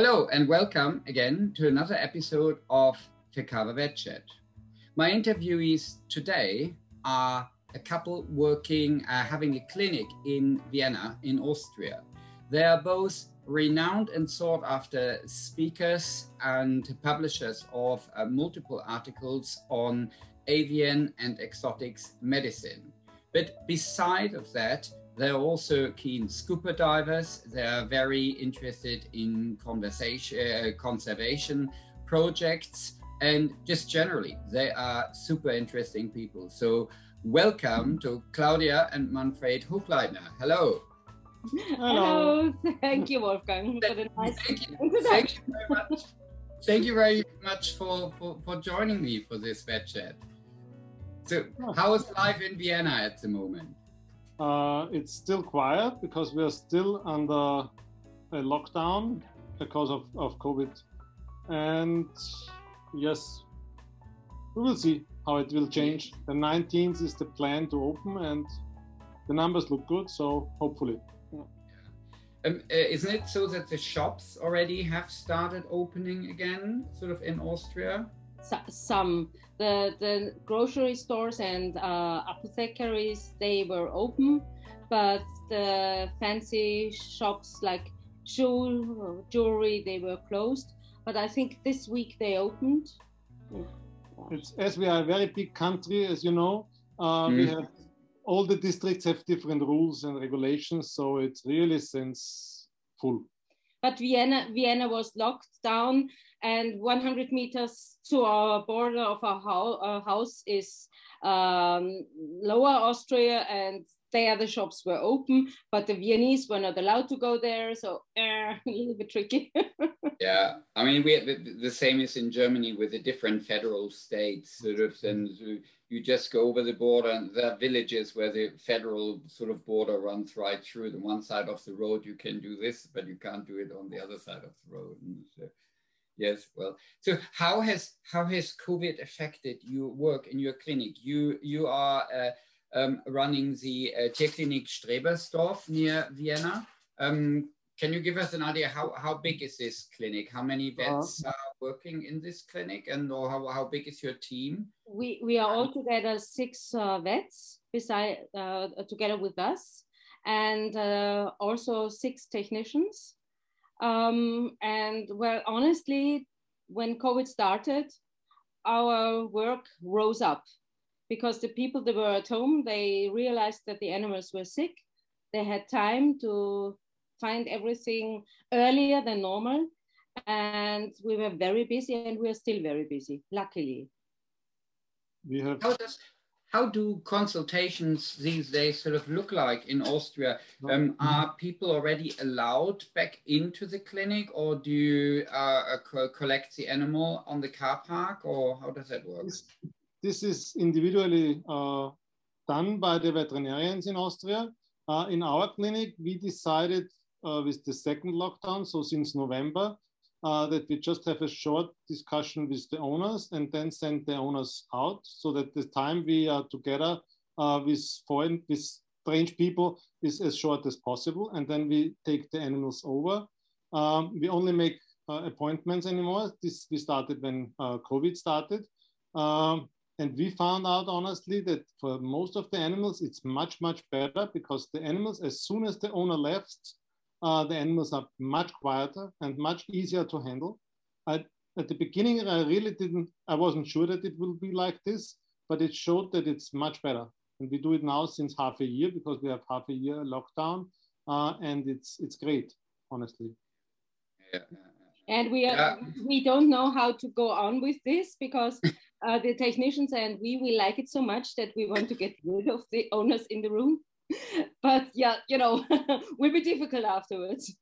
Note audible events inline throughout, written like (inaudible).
Hello and welcome again to another episode of Verkava VetChat. My interviewees today are a couple working, uh, having a clinic in Vienna, in Austria. They are both renowned and sought after speakers and publishers of uh, multiple articles on avian and exotics medicine. But beside of that, they're also keen scuba divers. They are very interested in conversation, uh, conservation projects, and just generally, they are super interesting people. So, welcome to Claudia and Manfred Hochleitner. Hello. Hello. Hello. Thank you, Wolfgang, for the nice thank you. Thank you very much. Thank you very much for, for, for joining me for this vet chat. So, how is life in Vienna at the moment? Uh, it's still quiet because we are still under a lockdown because of, of COVID. And yes, we will see how it will change. The 19th is the plan to open, and the numbers look good, so hopefully. Um, uh, isn't it so that the shops already have started opening again, sort of in Austria? Some the the grocery stores and uh, apothecaries they were open, but the fancy shops like shoe jewelry they were closed. But I think this week they opened. It's, as we are a very big country, as you know, uh, mm. we have all the districts have different rules and regulations, so it's really since full. But Vienna, Vienna was locked down, and 100 meters to our border of our, ho- our house is um, Lower Austria, and there the shops were open, but the Viennese were not allowed to go there, so uh, (laughs) a little bit tricky. (laughs) yeah, I mean, we the, the, same is in Germany with the different federal states. Sort of, and you just go over the border, and there are villages where the federal sort of border runs right through. The one side of the road you can do this, but you can't do it on the other side of the road. So, yes, well, so how has how has COVID affected your work in your clinic? You you are uh, um, running the uh, Tierklinik Strebersdorf near Vienna. Um, can you give us an idea how, how big is this clinic? How many uh-huh. vets are working in this clinic, and or how, how big is your team? We we are all together six uh, vets beside uh, together with us, and uh, also six technicians. Um, and well, honestly, when COVID started, our work rose up because the people that were at home they realized that the animals were sick. They had time to find everything earlier than normal. And we were very busy and we are still very busy, luckily. We have... How, does, how do consultations these days sort of look like in Austria? Um, are people already allowed back into the clinic or do you uh, uh collect the animal on the car park or how does that work? This, is individually uh, done by the veterinarians in Austria. Uh, in our clinic, we decided uh, with the second lockdown, so since November, uh, that we just have a short discussion with the owners and then send the owners out so that the time we are together uh, with foreign, with strange people is as short as possible. And then we take the animals over. Um, we only make uh, appointments anymore. This we started when uh, COVID started. Um, and we found out honestly that for most of the animals, it's much, much better because the animals, as soon as the owner left, uh, the animals are much quieter and much easier to handle. I, at the beginning, I really didn't, I wasn't sure that it will be like this, but it showed that it's much better. And we do it now since half a year because we have half a year lockdown, uh, and it's it's great, honestly. Yeah. And we are, yeah. we don't know how to go on with this because (laughs) uh, the technicians and we we like it so much that we want to get rid of the owners in the room. (laughs) but yeah, you know, (laughs) will be difficult afterwards.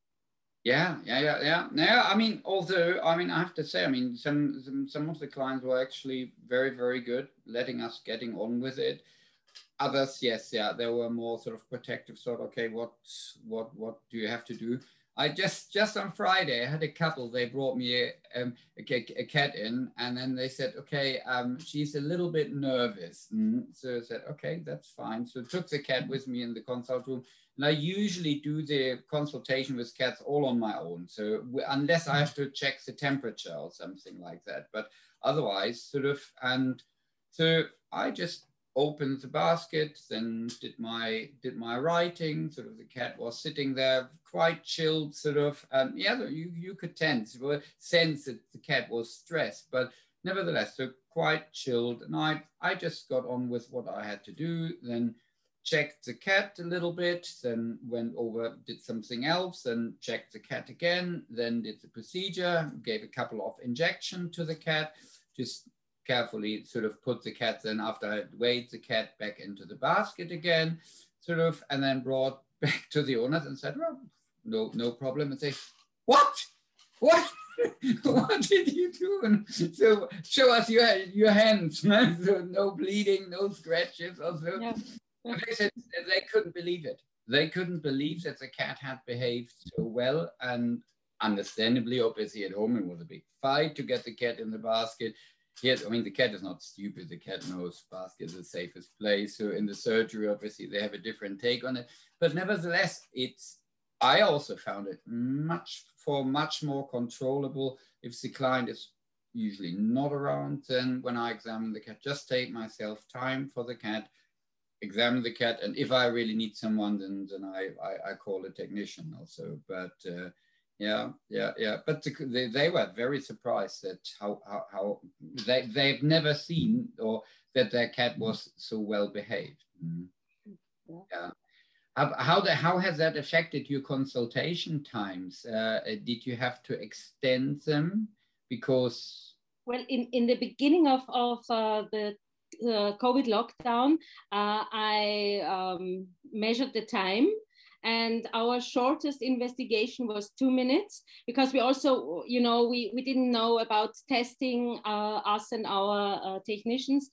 Yeah, yeah, yeah, yeah. Yeah, I mean, although I mean, I have to say, I mean, some some, some of the clients were actually very, very good, letting us getting on with it. Others, yes, yeah, they were more sort of protective, sort of, okay, what, what, what do you have to do? I just just on Friday I had a couple. They brought me a, um, a, a cat in, and then they said, "Okay, um, she's a little bit nervous." Mm. So I said, "Okay, that's fine." So I took the cat with me in the consult room, and I usually do the consultation with cats all on my own. So unless I have to check the temperature or something like that, but otherwise, sort of, and so I just opened the basket, then did my did my writing. Sort of the cat was sitting there, quite chilled, sort of. And yeah, you you could tense, sense that the cat was stressed, but nevertheless, so quite chilled. And I I just got on with what I had to do. Then checked the cat a little bit, then went over, did something else, then checked the cat again, then did the procedure, gave a couple of injection to the cat, just carefully sort of put the cat then after I weighed the cat back into the basket again, sort of, and then brought (laughs) back to the owners and said, well, no, no problem. And say, what? What? (laughs) what did you do? And so show us your your hands, (laughs) man. So no bleeding, no scratches or so. Yeah. They said they couldn't believe it. They couldn't believe that the cat had behaved so well. And understandably, obviously at home it was a big fight to get the cat in the basket. Yes, I mean the cat is not stupid. The cat knows basket is the safest place. So in the surgery, obviously they have a different take on it. But nevertheless, it's I also found it much for much more controllable if the client is usually not around. Then when I examine the cat, just take myself time for the cat, examine the cat, and if I really need someone, then then I I, I call a technician also. But uh, yeah yeah yeah. but the, they, they were very surprised that how, how, how they, they've never seen or that their cat mm-hmm. was so well behaved. Mm. yeah. How, how, the, how has that affected your consultation times? Uh, did you have to extend them? Because well in, in the beginning of, of uh, the uh, COVID lockdown, uh, I um, measured the time and our shortest investigation was two minutes because we also you know we, we didn't know about testing uh, us and our uh, technicians.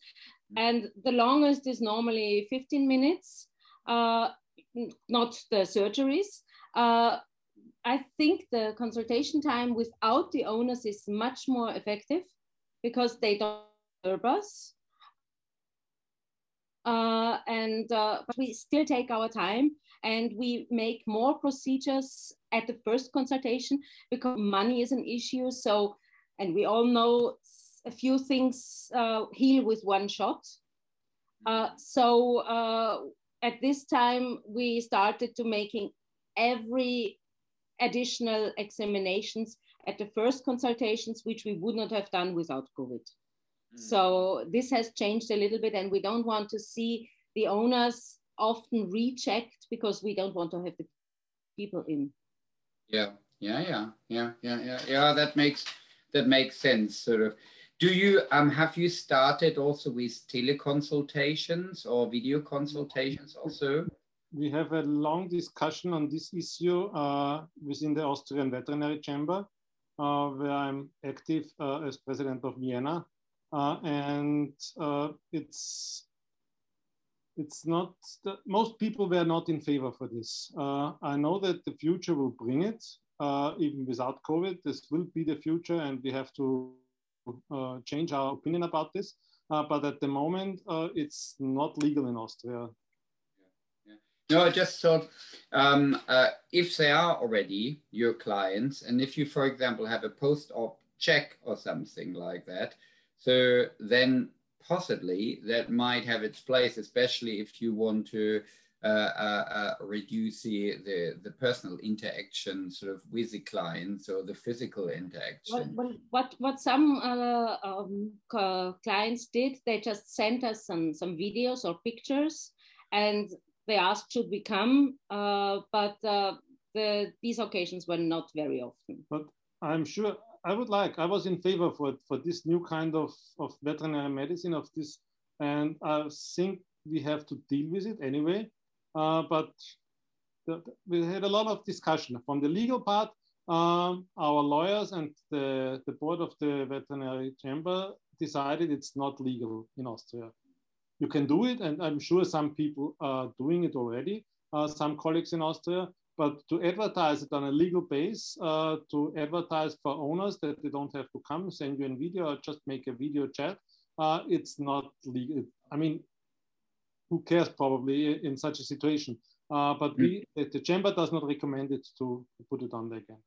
And the longest is normally 15 minutes uh, not the surgeries. Uh, i think the consultation time without the owners is much more effective because they don't disturb us uh, and uh, but we still take our time and we make more procedures at the first consultation because money is an issue. So, and we all know a few things uh, heal with one shot. Uh, so uh, at this time, we started to making every additional examinations at the first consultations, which we would not have done without COVID. Mm. So this has changed a little bit, and we don't want to see the owners often rechecked because we don't want to have the people in. Yeah, yeah, yeah, yeah, yeah, yeah, yeah. That makes that makes sense. Sort of. Do you um have you started also with teleconsultations or video consultations also? We have a long discussion on this issue uh, within the Austrian Veterinary Chamber, uh, where I'm active uh, as president of Vienna. Uh, and uh, it's it's not that most people were not in favor for this. Uh, I know that the future will bring it, uh, even without COVID. This will be the future, and we have to uh, change our opinion about this. Uh, but at the moment, it's not legal in Austria. No, I just thought um, if they are already your clients, and if you, for example, have a post-op check or something like that, so then possibly that might have its place, especially if you want to uh, uh, uh, reduce the, the, the, personal interaction sort of with the clients or the physical interaction. Well, what, what some uh, um, clients did, they just sent us some, some videos or pictures and they asked, should we come? Uh, but uh, the, these occasions were not very often. But I'm sure I would like, I was in favor for, for this new kind of, of veterinary medicine of this, and I think we have to deal with it anyway. Uh, but the, we had a lot of discussion from the legal part. Um, our lawyers and the, the board of the veterinary chamber decided it's not legal in Austria. You can do it, and I'm sure some people are doing it already, uh, some colleagues in Austria, but to advertise it on a legal base, uh, to advertise for owners that they don't have to come, send you a video, or just make a video chat, uh, it's not legal. I mean, who cares probably in such a situation? Uh, but we, the, the, chamber does not recommend it to, to put it on there again.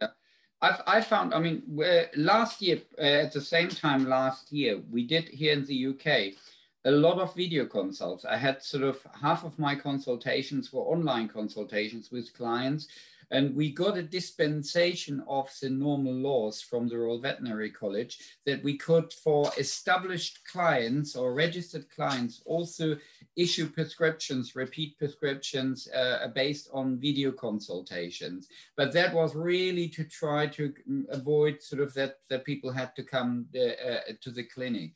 Yeah, I've, I found, I mean, last year, uh, at the same time last year, we did here in the UK, a lot of video consults. I had sort of half of my consultations were online consultations with clients, and we got a dispensation of the normal laws from the Royal Veterinary College that we could, for established clients or registered clients, also issue prescriptions, repeat prescriptions uh, based on video consultations. But that was really to try to avoid sort of that, that people had to come the, uh, to the clinic.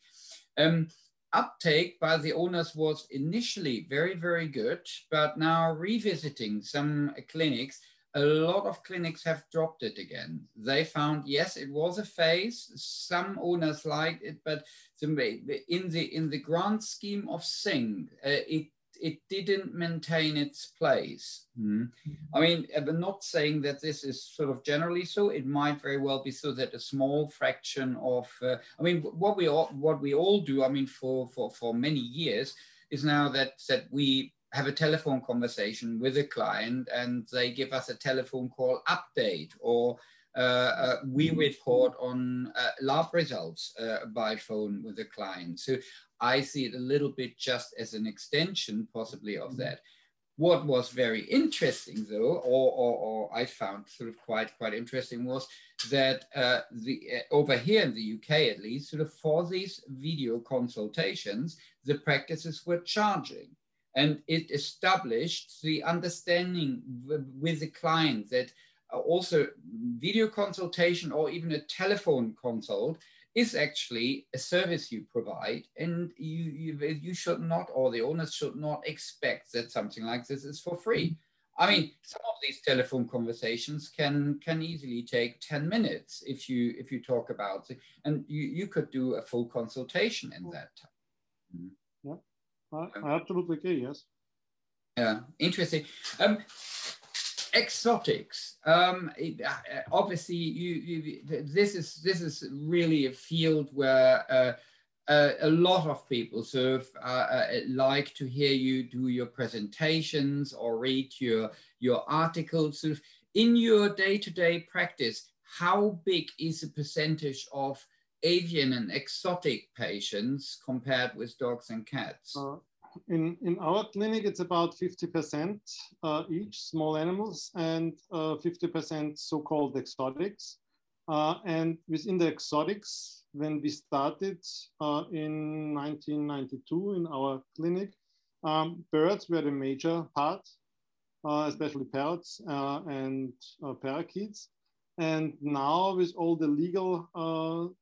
Um, uptake by the owners was initially very, very good, but now revisiting some clinics, a lot of clinics have dropped it again. They found, yes, it was a phase. Some owners liked it, but in the in the grand scheme of things, uh, it it didn't maintain its place. Hmm. I mean, I'm not saying that this is sort of generally so. It might very well be so that a small fraction of, uh, I mean, what we all what we all do. I mean, for for for many years is now that that we have a telephone conversation with a client and they give us a telephone call update or uh, uh, we report on uh, lab results uh, by phone with the client. So I see it a little bit just as an extension, possibly, of mm-hmm. that. What was very interesting, though, or, or, or I found sort of quite quite interesting, was that uh, the uh, over here in the UK, at least, sort of for these video consultations, the practices were charging, and it established the understanding with the client that uh, also video consultation or even a telephone consult is actually a service you provide and you, you, you should not or the owners should not expect that something like this is for free. I mean some of these telephone conversations can can easily take 10 minutes if you if you talk about it and you, you could do a full consultation in that time. Yeah i, absolutely agree yes. Yeah interesting. Um, exotics. Um, it, uh, obviously, you, you, this is this is really a field where uh, uh, a lot of people sort of uh, uh, like to hear you do your presentations or read your your articles. Sort of in your day-to-day practice, how big is the percentage of avian and exotic patients compared with dogs and cats? Uh, in, in our clinic, it's about 50% uh, each small animals and 50% uh, so-called exotics. Uh, and within the exotics, when we started uh, in 1992 in our clinic, um, birds were the major part, uh, especially parrots and parakeets. And now with all the legal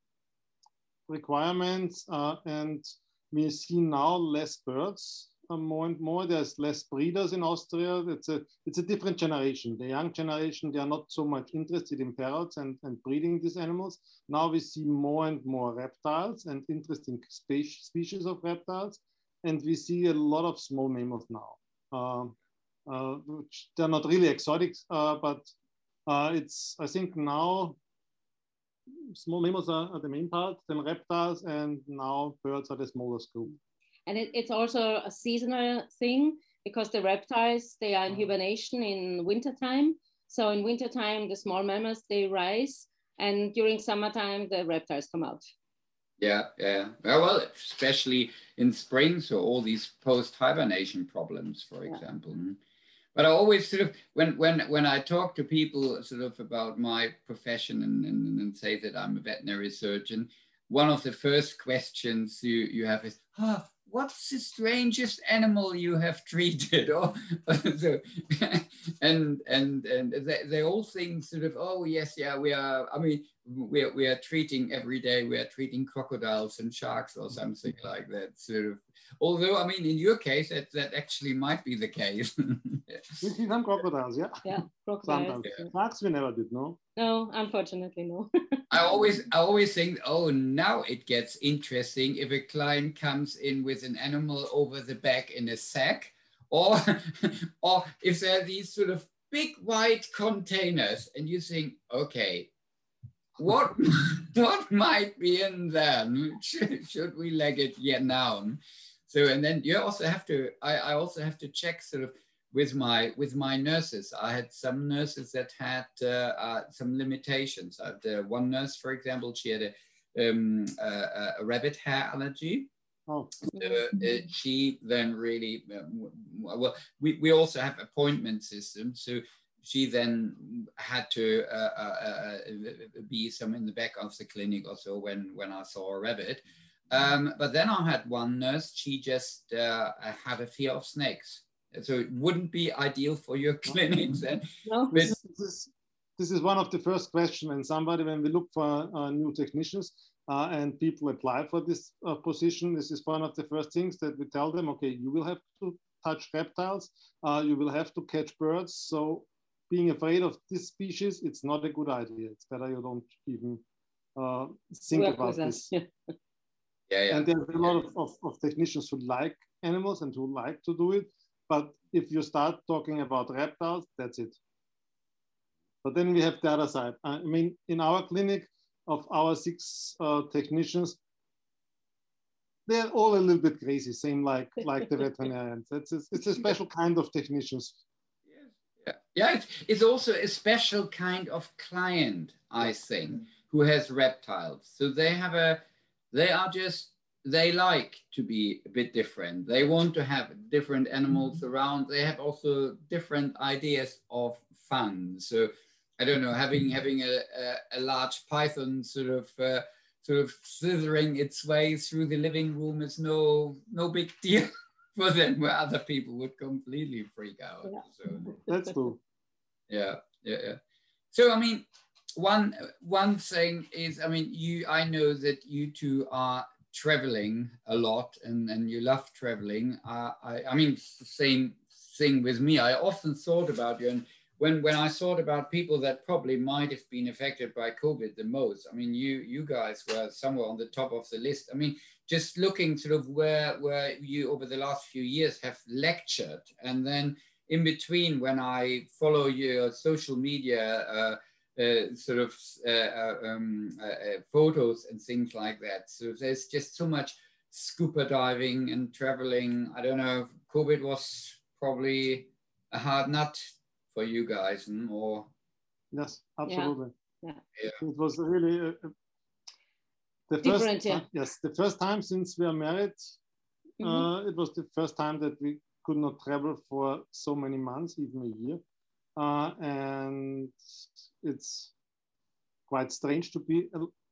requirements and we see now less birds uh, more and more. There's less breeders in Austria. It's a it's a different generation. The young generation they are not so much interested in parrots and, and breeding these animals. Now we see more and more reptiles and interesting spe- species of reptiles, and we see a lot of small mammals now. Uh, uh, which they're not really exotic, uh, but uh, it's I think now small mammals are, are, the main part, then reptiles, and now birds are the smallest group. And it, it's also a seasonal thing because the reptiles they are in uh-huh. hibernation in wintertime. So in wintertime, the small mammals they rise, and during summertime, the reptiles come out. Yeah, yeah. Well, especially in spring, so all these post hibernation problems, for yeah. example. But I always sort of when when when I talk to people sort of about my profession and, and, and say that I'm a veterinary surgeon, one of the first questions you you have is, oh, what's the strangest animal you have treated? (laughs) Or (laughs) so, and and and they, they all think sort of, oh yes, yeah, we are. I mean, we are, we are treating every day. We are treating crocodiles and sharks or something like that. Sort of Although, I mean, in your case, that, that actually might be the case. we see some crocodiles, yeah. Yeah, crocodiles. Yeah. Sharks we never did, no. No, unfortunately, no. I always, I always think, oh, now it gets interesting if a client comes in with an animal over the back in a sack or (laughs) or if there are these sort of big white containers and you think, okay, what (laughs) what might be in them? Should, should we leg it yet now? So and then you also have to I, I also have to check sort of with my with my nurses. I had some nurses that had uh, uh, some limitations. I had uh, one nurse, for example, she had a, um, a, a rabbit hair allergy. Oh. Uh, she then really um, well. We, we also have appointment system, so she then had to uh, uh, uh, be some in the back of the clinic also when when I saw a rabbit. Um, but then I had one nurse. She just uh, had a fear of snakes, so it wouldn't be ideal for your (laughs) clinics. Then, no. this, is, this is one of the first questions when somebody when we look for uh, new technicians. Uh, and people apply for this position. This is one of the first things that we tell them. Okay, you will have to touch reptiles. you will have to catch birds. So being afraid of this species, it's not a good idea. It's better you don't even uh, think Work about this. (laughs) yeah, yeah. And there's a lot of, of, of, technicians who like animals and who like to do it. But if you start talking about reptiles, that's it. But then we have the other side. I mean, in our clinic, of our six uh, technicians, they're all a little bit crazy, same like like the (laughs) veterinarians. It's a, it's a special kind of technicians. Yeah, yeah it's, it's also a special kind of client, I think, who has reptiles. So they have a, they are just, they like to be a bit different. They want to have different animals mm-hmm. around. They have also different ideas of fun. So I don't know, having having a, a, a large python sort of uh, sort of slithering its way through the living room is no no big deal. (laughs) for them where other people would completely freak out. Yeah. So (laughs) that's cool. Yeah, yeah, yeah. So I mean, one one thing is, I mean, you I know that you two are traveling a lot and and you love traveling. Uh, I I mean, same thing with me. I often thought about you and when when I thought about people that probably might have been affected by COVID the most, I mean, you you guys were somewhere on the top of the list. I mean, just looking sort of where where you over the last few years have lectured, and then in between when I follow your social media. Uh, uh, sort of uh, uh um, uh, uh, photos and things like that. So there's just so much scuba diving and traveling. I don't know. COVID was probably a hard nut for you guys or yes absolutely yeah. yeah. it was really the Different, first yeah. yes the first time since we are married mm-hmm. uh, it was the first time that we could not travel for so many months even a year uh, and it's quite strange to be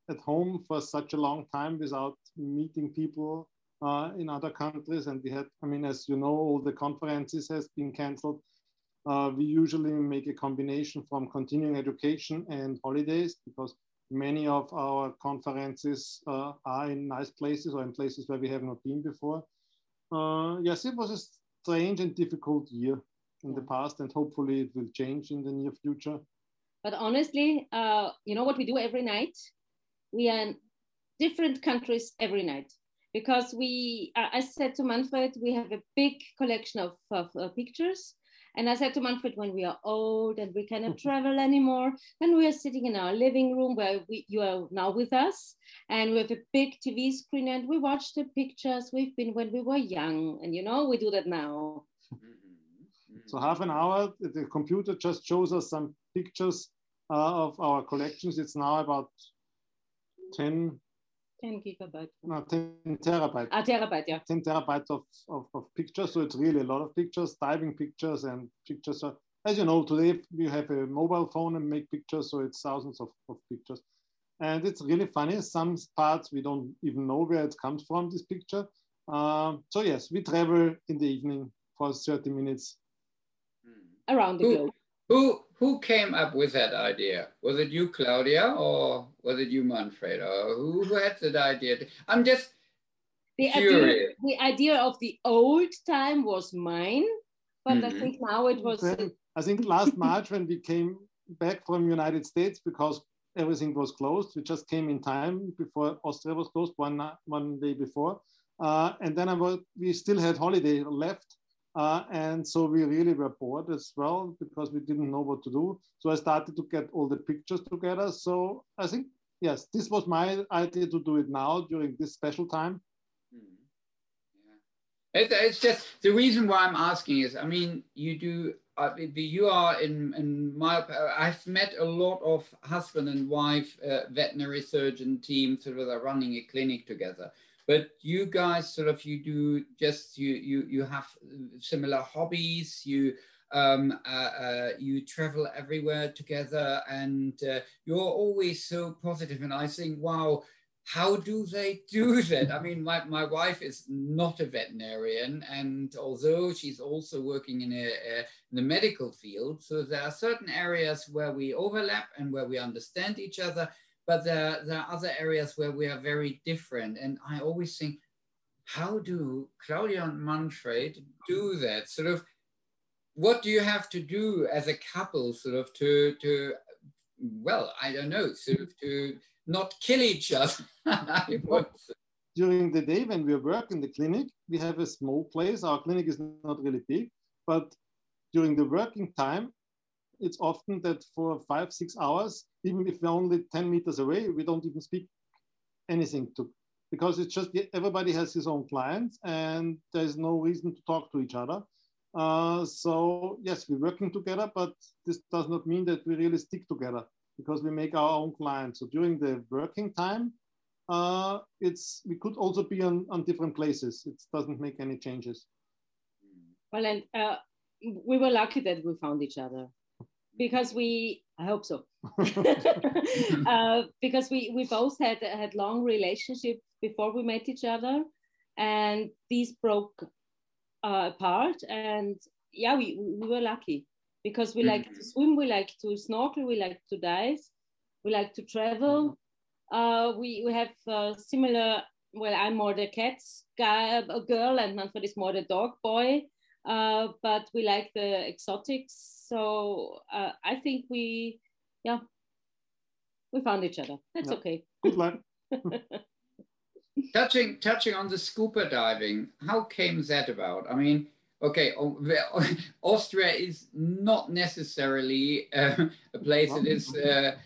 at home for such a long time without meeting people uh, in other countries and we had i mean as you know all the conferences has been cancelled uh, we usually make a combination from continuing education and holidays because many of our conferences uh, are in nice places or in places where we have not been before. Uh, yes, it was a strange and difficult year in the past, and hopefully it will change in the near future. But honestly, uh, you know what we do every night? We are in different countries every night because we, uh, I said to Manfred, we have a big collection of, of uh, pictures and I said to Manfred, when we are old and we cannot (laughs) travel anymore, then we are sitting in our living room where we, you are now with us, and we have a big TV screen and we watch the pictures we've been when we were young. And you know, we do that now. So half an hour, the computer just shows us some pictures uh, of our collections. It's now about 10, 10 gigabyte. No, 10 terabyte. Ah, terabyte, yeah. 10 terabytes of, of, of, pictures. So it's really a lot of pictures, diving pictures and pictures. As you know, today we have a mobile phone and make pictures. So it's thousands of, of pictures. And it's really funny. Some parts we don't even know where it comes from, this picture. Um, so yes, we travel in the evening for 30 minutes. Around the globe. Who who came up with that idea? Was it you, Claudia, or was it you, Manfred, or who, who had that idea? I'm just the curious. idea. The idea of the old time was mine, but mm -hmm. I mm-hmm. think now it was. I think last March when we came back from United States because everything was closed. We just came in time before Austria was closed one one day before, uh, and then I was, we still had holiday left, Uh, and so we really were bored as well because we didn't know what to do. So I started to get all the pictures together. So I think, yes, this was my idea to do it now during this special time. Mm. Yeah. It, it's just the reason why I'm asking is, I mean, you do, uh, you are in, in my, uh, I've met a lot of husband and wife uh, veterinary surgeon teams that are running a clinic together but you guys sort of you do just you you you have similar hobbies. You um, uh, uh, you travel everywhere together and uh, you're always so positive. And i think wow how do they do that? I mean my, my wife is not a veterinarian. And although she's also working in a, a in the medical field so there are certain areas where we overlap and where we understand each other but there, there are other areas where we are very different. And I always think, how do Claudia and Manfred do that? Sort of, what do you have to do as a couple, sort of, to to, well, I don't know, sort of, to not kill each other. (laughs) During the day when we work in the clinic, we have a small place. Our clinic is not really big, but during the working time, it's often that for five, six hours, even if we're only 10 meters away, we don't even speak anything to, because it's just everybody has his own clients and there's no reason to talk to each other. Uh, so yes, we're working together, but this does not mean that we really stick together because we make our own clients. So during the working time, uh, it's we could also be on, on different places. It doesn't make any changes. Well, and uh, we were lucky that we found each other because we I hope so (laughs) (laughs) uh, because we we both had had long relationships before we met each other and these broke uh, apart and yeah we, we were lucky because we like to mm-hmm. swim we like to snorkel we like to dive we like to travel uh, we, we have uh, similar well i'm more the cats guy a girl and manfred is more the dog boy uh, but we like the exotics. So uh, I think we, yeah, we found each other. That's yeah. okay. Good luck. (laughs) touching touching on the scuba diving, how came that about? I mean, okay, (laughs) Austria is not necessarily uh, a place that is uh,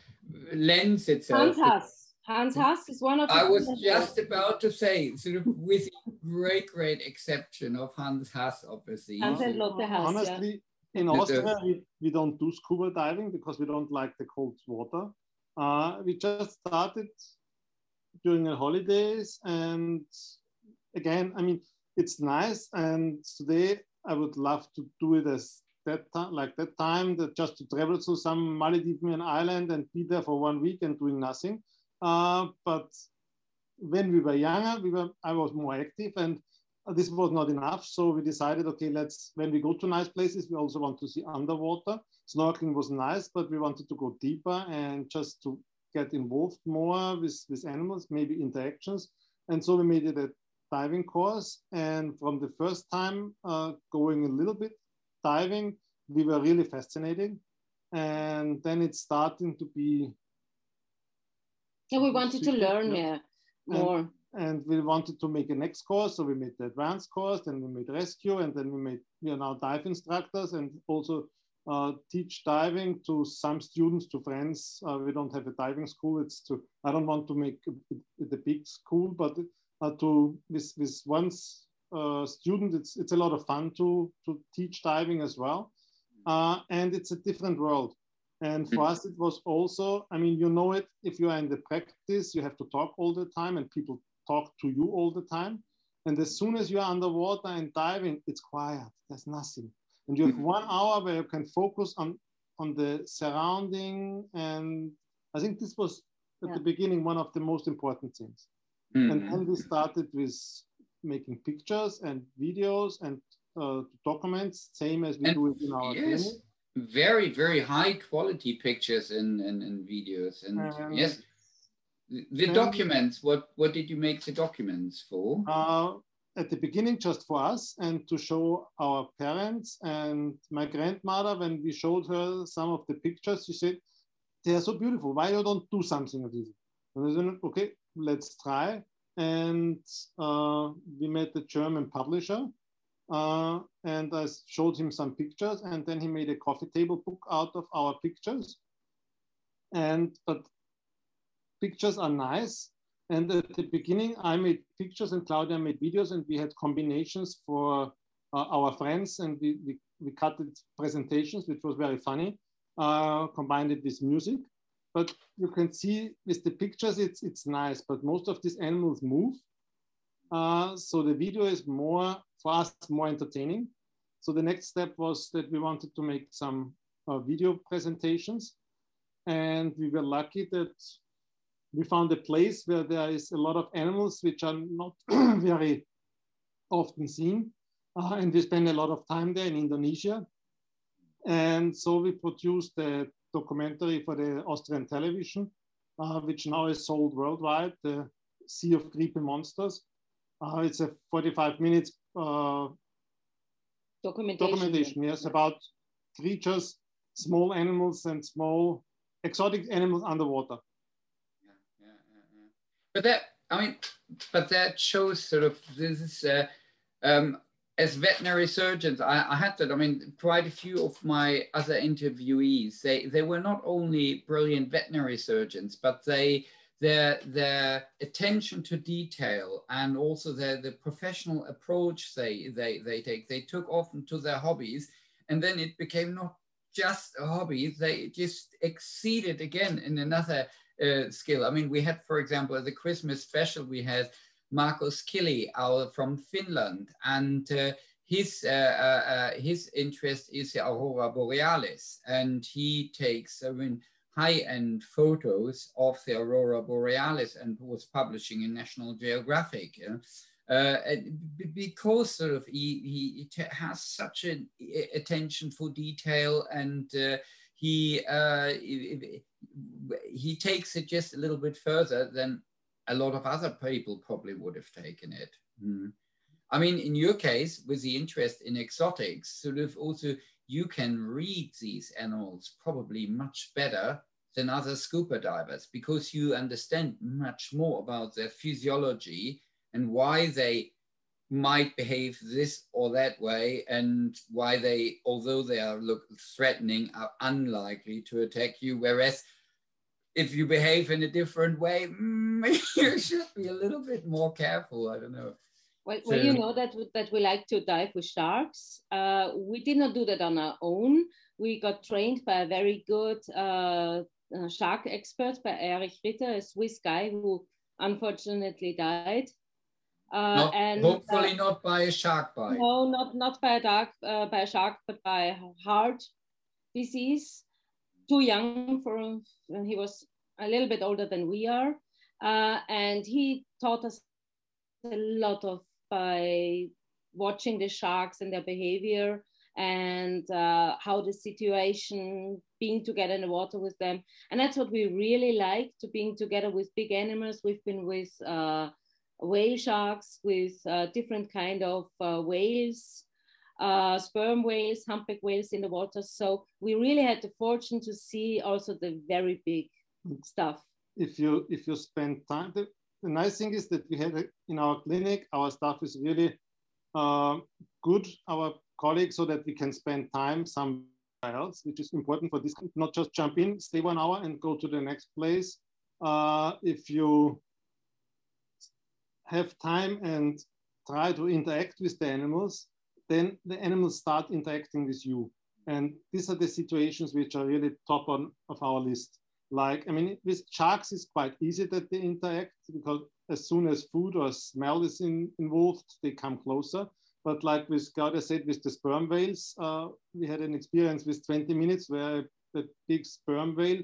lends itself. Fantastic Hans Hass is one of. I was just about to say, sort of, with great, great exception of Hans Hass, obviously. Hans and Lotte Hass. Honestly, yeah. In Austria, we, we don't do scuba diving because we don't like the cold water. Uh, we just started during the holidays, and again, I mean, it's nice. And today, I would love to do it as that time, like that time, that just to travel to some Maldivian island and be there for one week and doing nothing. Uh, but when we were younger, we were, I was more active and this was not enough. So we decided, okay, let's, when we go to nice places, we also want to see underwater. Snorkeling was nice, but we wanted to go deeper and just to get involved more with, with animals, maybe interactions. And so we made it a diving course. And from the first time uh, going a little bit diving, we were really fascinating. And then it's starting to be yeah, we wanted to learn yeah, more. And, and, we wanted to make a next course, so we made the advanced course, then we made rescue, and then we made we are now dive instructors and also uh, teach diving to some students, to friends. Uh, we don't have a diving school. It's to I don't want to make the big school, but uh, to with with one uh, student, it's it's a lot of fun to to teach diving as well, uh, and it's a different world. And for us, it was also, I mean, you know it, if you are in the practice, you have to talk all the time and people talk to you all the time. And as soon as you're underwater and diving, it's quiet, there's nothing. And you have mm-hmm. one hour where you can focus on, on the surrounding. And I think this was at yeah. the beginning one of the most important things. Mm-hmm. And then we started with making pictures and videos and uh, documents, same as we and do it in our yes. clinic very very high quality pictures and and, and videos and um, yes the um, documents what what did you make the documents for? Uh, at the beginning just for us and to show our parents and my grandmother when we showed her some of the pictures she said they are so beautiful. Why you don't do something of this and I said okay let's try. And uh, we met the german publisher Uh, and I showed him some pictures, and then he made a coffee table book out of our pictures. And but pictures are nice. And at the beginning, I made pictures, and Claudia made videos, and we had combinations for uh, our friends, and we, we, we cut presentations, which was very funny. Uh, combined it with music, but you can see with the pictures, it's it's nice. But most of these animals move, uh, so the video is more, us, more entertaining. So the next step was that we wanted to make some uh, video presentations. And we were lucky that we found a place where there is a lot of animals which are not (clears throat) very often seen. Uh, and we spend a lot of time there in Indonesia. And so we produced a documentary for the Austrian television, uh, which now is sold worldwide, the Sea of Creepy Monsters. Uh, it's a 45 minutes uh, documentation. documentation, yes, about creatures, small animals and small exotic animals underwater. But that, I mean, but that shows sort of this is, uh, um, as veterinary surgeons, I, I, had that. I mean, quite a few of my other interviewees, they, they were not only brilliant veterinary surgeons, but they their their attention to detail and also their the professional approach they they they take they took often to their hobbies and then it became not just a hobby they just exceeded again in another uh, skill i mean we had for example at the christmas special we had Marco killy out from finland and uh, his uh, uh, uh, his interest is the aurora borealis and he takes i mean high-end photos of the aurora borealis and was publishing in National Geographic. Uh, because sort of he, he has such an attention for detail and uh, he uh, he takes it just a little bit further than a lot of other people probably would have taken it. Mm. I mean, in your case, with the interest in exotics, sort of also you can read these animals probably much better than other scuba divers because you understand much more about their physiology and why they might behave this or that way and why they although they are look threatening are unlikely to attack you whereas if you behave in a different way (laughs) you should be a little bit more careful i don't know well, so, well, you know that that we like to dive with sharks. Uh, we did not do that on our own. We got trained by a very good uh, uh, shark expert by Erich Ritter, a Swiss guy who unfortunately died. Uh, not, and hopefully uh, not by a shark bite. No, not not by a dark, uh, by a shark, but by heart disease. Too young for him. he was a little bit older than we are, uh, and he taught us a lot of by watching the sharks and their behavior and uh, how the situation being together in the water with them. And that's what we really like to being together with big animals. We've been with uh, whale sharks with uh, different kind of uh, whales uh, sperm whales humpback whales in the water. So we really had the fortune to see also the very big stuff. If you if you spend time the, the nice thing is that we had in our clinic our staff is really uh, good our colleagues so that we can spend time somewhere else, which is important for this, not just jump in, stay one hour and go to the next place. Uh, if you have time and try to interact with the animals, then the animals start interacting with you. And these are the situations which are really top on of our list. Like, I mean, with sharks, it's quite easy that they interact because as soon as food or smell is in, involved, they come closer. But like with Claudia said, with the sperm whales, uh, we had an experience with 20 minutes where the big sperm whale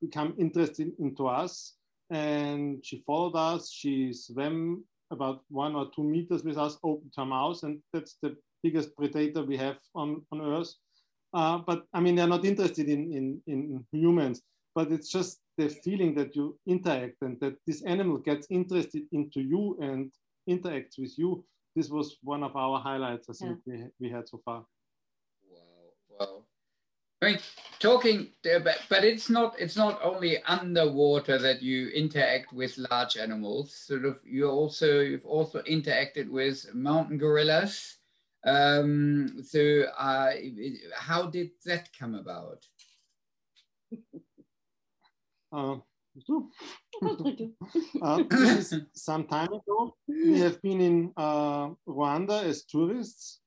became interested into us and she followed us. She swam about one or two meters with us, opened her mouth, and that's the biggest predator we have on, on Earth. Uh, but I mean, they're not interested in, in, in humans, but it's just the feeling that you interact and that this animal gets interested into you and interacts with you this was one of our highlights I think yeah. we, we had so far. Wow, wow. I mean, talking, but, but it's not it's not only underwater that you interact with large animals. Sort of, you also you've also interacted with mountain gorillas, Um, so, uh, how did that come about? Uh, (laughs) uh, some time ago. We (laughs) have been in uh, Rwanda as tourists,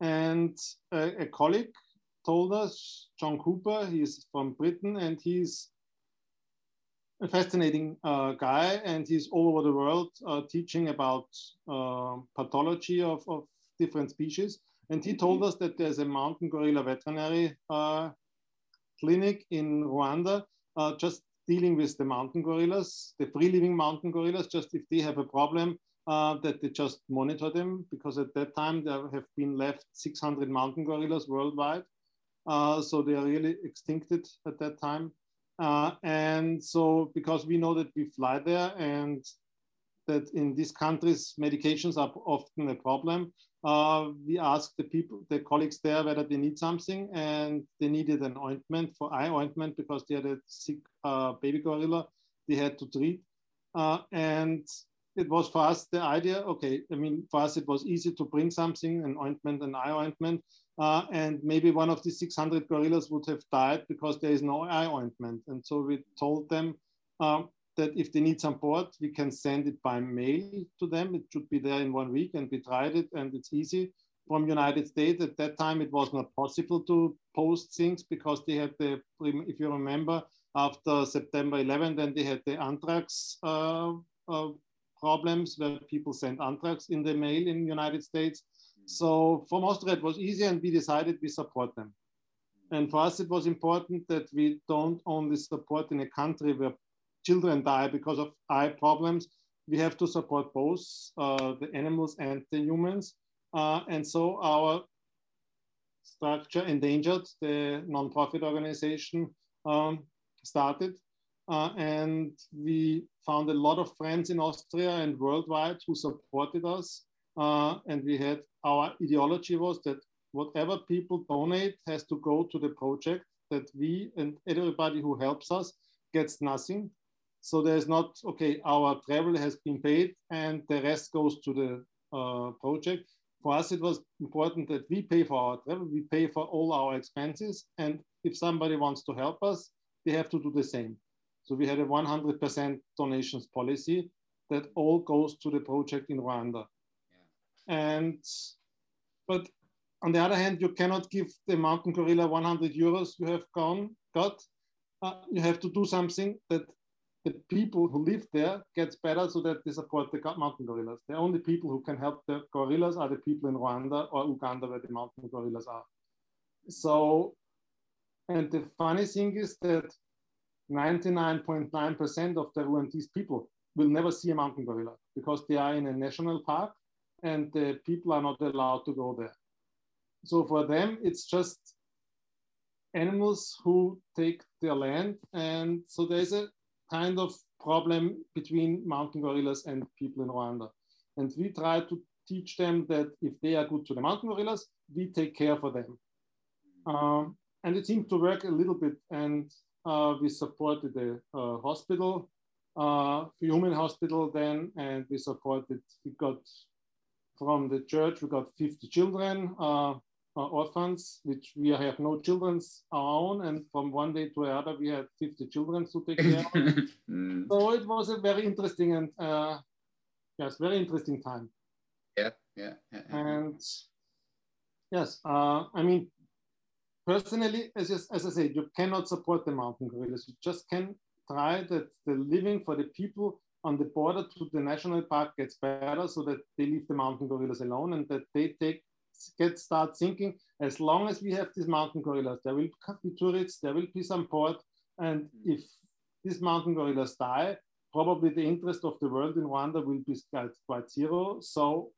and a, a, colleague told us, John Cooper, he's from Britain, and he's a fascinating uh, guy, and he's all over the world uh, teaching about uh, pathology of, of, different species. And he told us that there's a mountain gorilla veterinary uh, clinic in Rwanda, uh, just dealing with the mountain gorillas, the free living mountain gorillas, just if they have a problem, uh, that they just monitor them because at that time there have been left 600 mountain gorillas worldwide. Uh, so they are really extincted at that time. Uh, and so because we know that we fly there and that in these countries medications are often a problem, uh, we asked the people, the colleagues there, whether they need something, and they needed an ointment for eye ointment because they had a sick uh, baby gorilla they had to treat. Uh, and it was for us the idea, okay, I mean, for us it was easy to bring something, an ointment, an eye ointment, uh, and maybe one of the 600 gorillas would have died because there is no eye ointment. And so we told them, um, that if they need support, we can send it by mail to them. It should be there in one week, and we tried it, and it's easy. From United States, at that time, it was not possible to post things because they had the, if you remember, after September 11, then they had the anthrax uh, uh, problems where people sent anthrax in the mail in United States. So from Austria, it was easy, and we decided we support them. And for us, it was important that we don't only support in a country where children die because of eye problems, we have to support both uh, the animals and the humans. Uh, and so our structure endangered the nonprofit organization um, started. Uh, and we found a lot of friends in austria and worldwide who supported us. Uh, and we had our ideology was that whatever people donate has to go to the project that we and everybody who helps us gets nothing so there's not, okay, our travel has been paid and the rest goes to the uh, project. For us, it was important that we pay for our travel, we pay for all our expenses. And if somebody wants to help us, they have to do the same. So we had a 100% donations policy that all goes to the project in Rwanda. Yeah. And, but on the other hand, you cannot give the mountain gorilla 100 euros you have gone, got. Uh, you have to do something that the people who live there gets better so that they support the mountain gorillas. The only people who can help the gorillas are the people in Rwanda or Uganda where the mountain gorillas are. So, and the funny thing is that 99.9% of the Rwandese people will never see a mountain gorilla because they are in a national park and the people are not allowed to go there. So for them, it's just animals who take their land. And so there's a kind of problem between mountain gorillas and people in Rwanda. And we try to teach them that if they are good to the mountain gorillas, we take care for them. Um, and it seemed to work a little bit. And uh, we supported the uh, hospital, uh, human hospital then, and we supported, we got from the church, we got 50 children. Uh, orphans, which we have no children's our own, and from one day to another we had 50 children to take care of. (laughs) mm. So it was a very interesting and uh, yes, very interesting time. Yeah, yeah. yeah, yeah. And yes, uh, I mean, personally, as, as I said, you cannot support the mountain gorillas. You just can try that the living for the people on the border to the national park gets better so that they leave the mountain gorillas alone and that they take get start thinking as long as we have these mountain gorillas, there will be tourists, there will be some port, and if these mountain gorillas die, probably the interest of the world in Rwanda will be quite, quite zero. So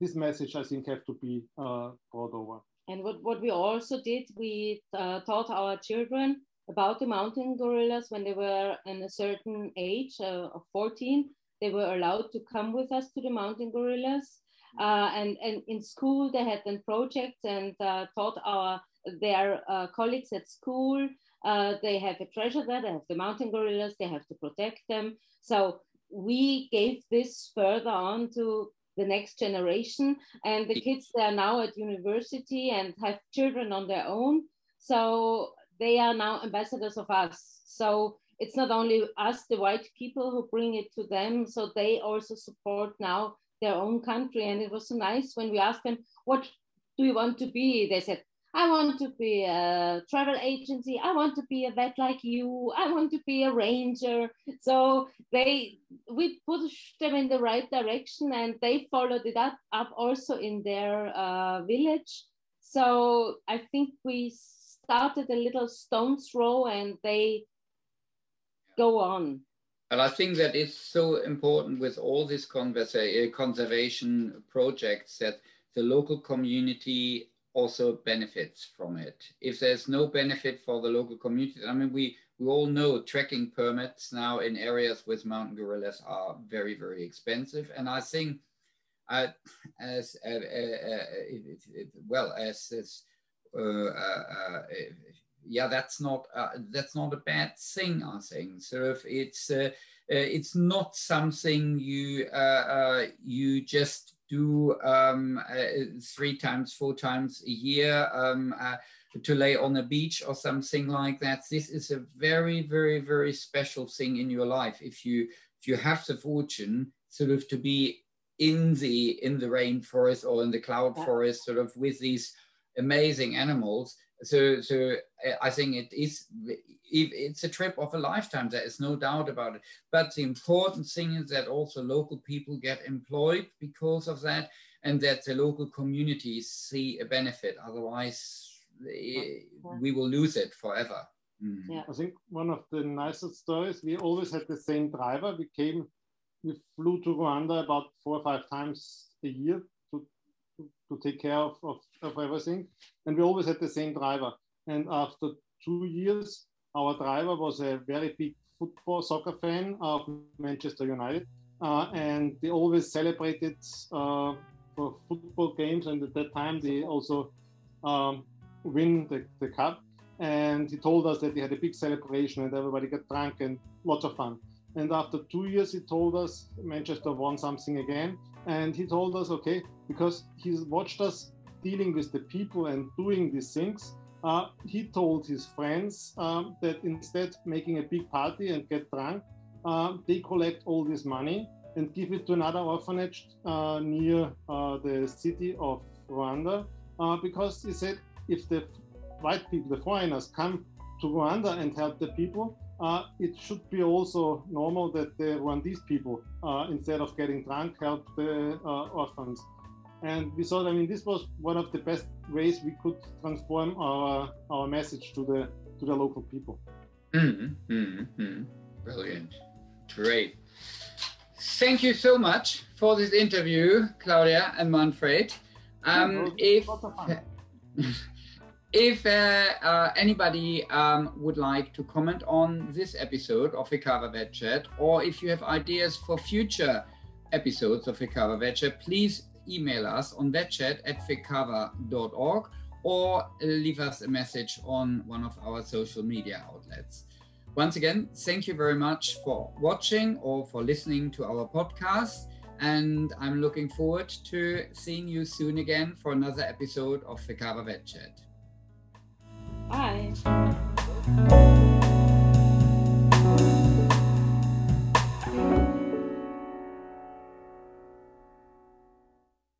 this message, I think, have to be uh, brought over. And what, what we also did, we uh, taught our children about the mountain gorillas when they were in a certain age uh, of 14. They were allowed to come with us to the mountain gorillas uh, and, and in school, they had then projects and uh, taught our their uh, colleagues at school. Uh, they have a treasure there. They have the mountain gorillas. They have to protect them. So we gave this further on to the next generation. And the kids they are now at university and have children on their own. So they are now ambassadors of us. So it's not only us, the white people, who bring it to them. So they also support now their own country. And it was so nice when we asked them, what do you want to be? They said, I want to be a travel agency. I want to be a vet like you. I want to be a ranger. So they we pushed them in the right direction, and they followed it up up also in their uh, village. So I think we started a little stone's throw, and they go on. And I think that is so important with all these conversa- conservation projects that the local community also benefits from it. If there's no benefit for the local community, I mean, we, we all know trekking permits now in areas with mountain gorillas are very, very expensive. And I think uh, as, uh, uh, it, it, well, as, uh, uh, uh, yeah, that's not that's not a bad thing. I think so. If it's it's not something you you just do um, uh, three times, four times a year um, uh, to lay on a beach or something like that. This is a very, very, very special thing in your life. If you if you have the fortune sort of to be in the in the rainforest or in the cloud yeah. forest, sort of with these amazing animals. So so uh, I think it is it's a trip of a lifetime. There is no doubt about it. But the important thing is that also local people get employed because of that, and that the local communities see a benefit. Otherwise, eh, we will lose it forever. Mm. Yeah. I think one of the nicest stories. We always had the same driver. We came, we flew to Rwanda about four or five times a year to take care of, of, of everything, and we always had the same driver. And after two years, our driver was a very big football soccer fan of Manchester United, uh, and they always celebrated uh, for football games. And at that time, they also um, win the, the cup. And he told us that they had a big celebration and everybody got drunk and lots of fun. And after two years, he told us Manchester won something again. And he told us, okay, because he watched us dealing with the people and doing these things, uh, he told his friends um, that instead making a big party and get drunk, uh, they collect all this money and give it to another orphanage uh, near uh, the city of Rwanda, uh, because he said if the white people, the foreigners, come to Rwanda and help the people, uh, it should be also normal that the Rwandese people, instead of getting drunk, help the orphans. And we thought, I mean, this was one of the best ways we could transform our our message to the to the local people. Mm-hmm, mm-hmm. Brilliant, great. Thank you so much for this interview, Claudia and Manfred. Um, if (laughs) if uh, uh, anybody um, would like to comment on this episode of FECAVA Vet Chat, or if you have ideas for future episodes of FECAVA Vet Chat, please email us on vetchat at fecava.org or leave us a message on one of our social media outlets. Once again, thank you very much for watching or for listening to our podcast. And I'm looking forward to seeing you soon again for another episode of FECAVA Vet Chat. Bye.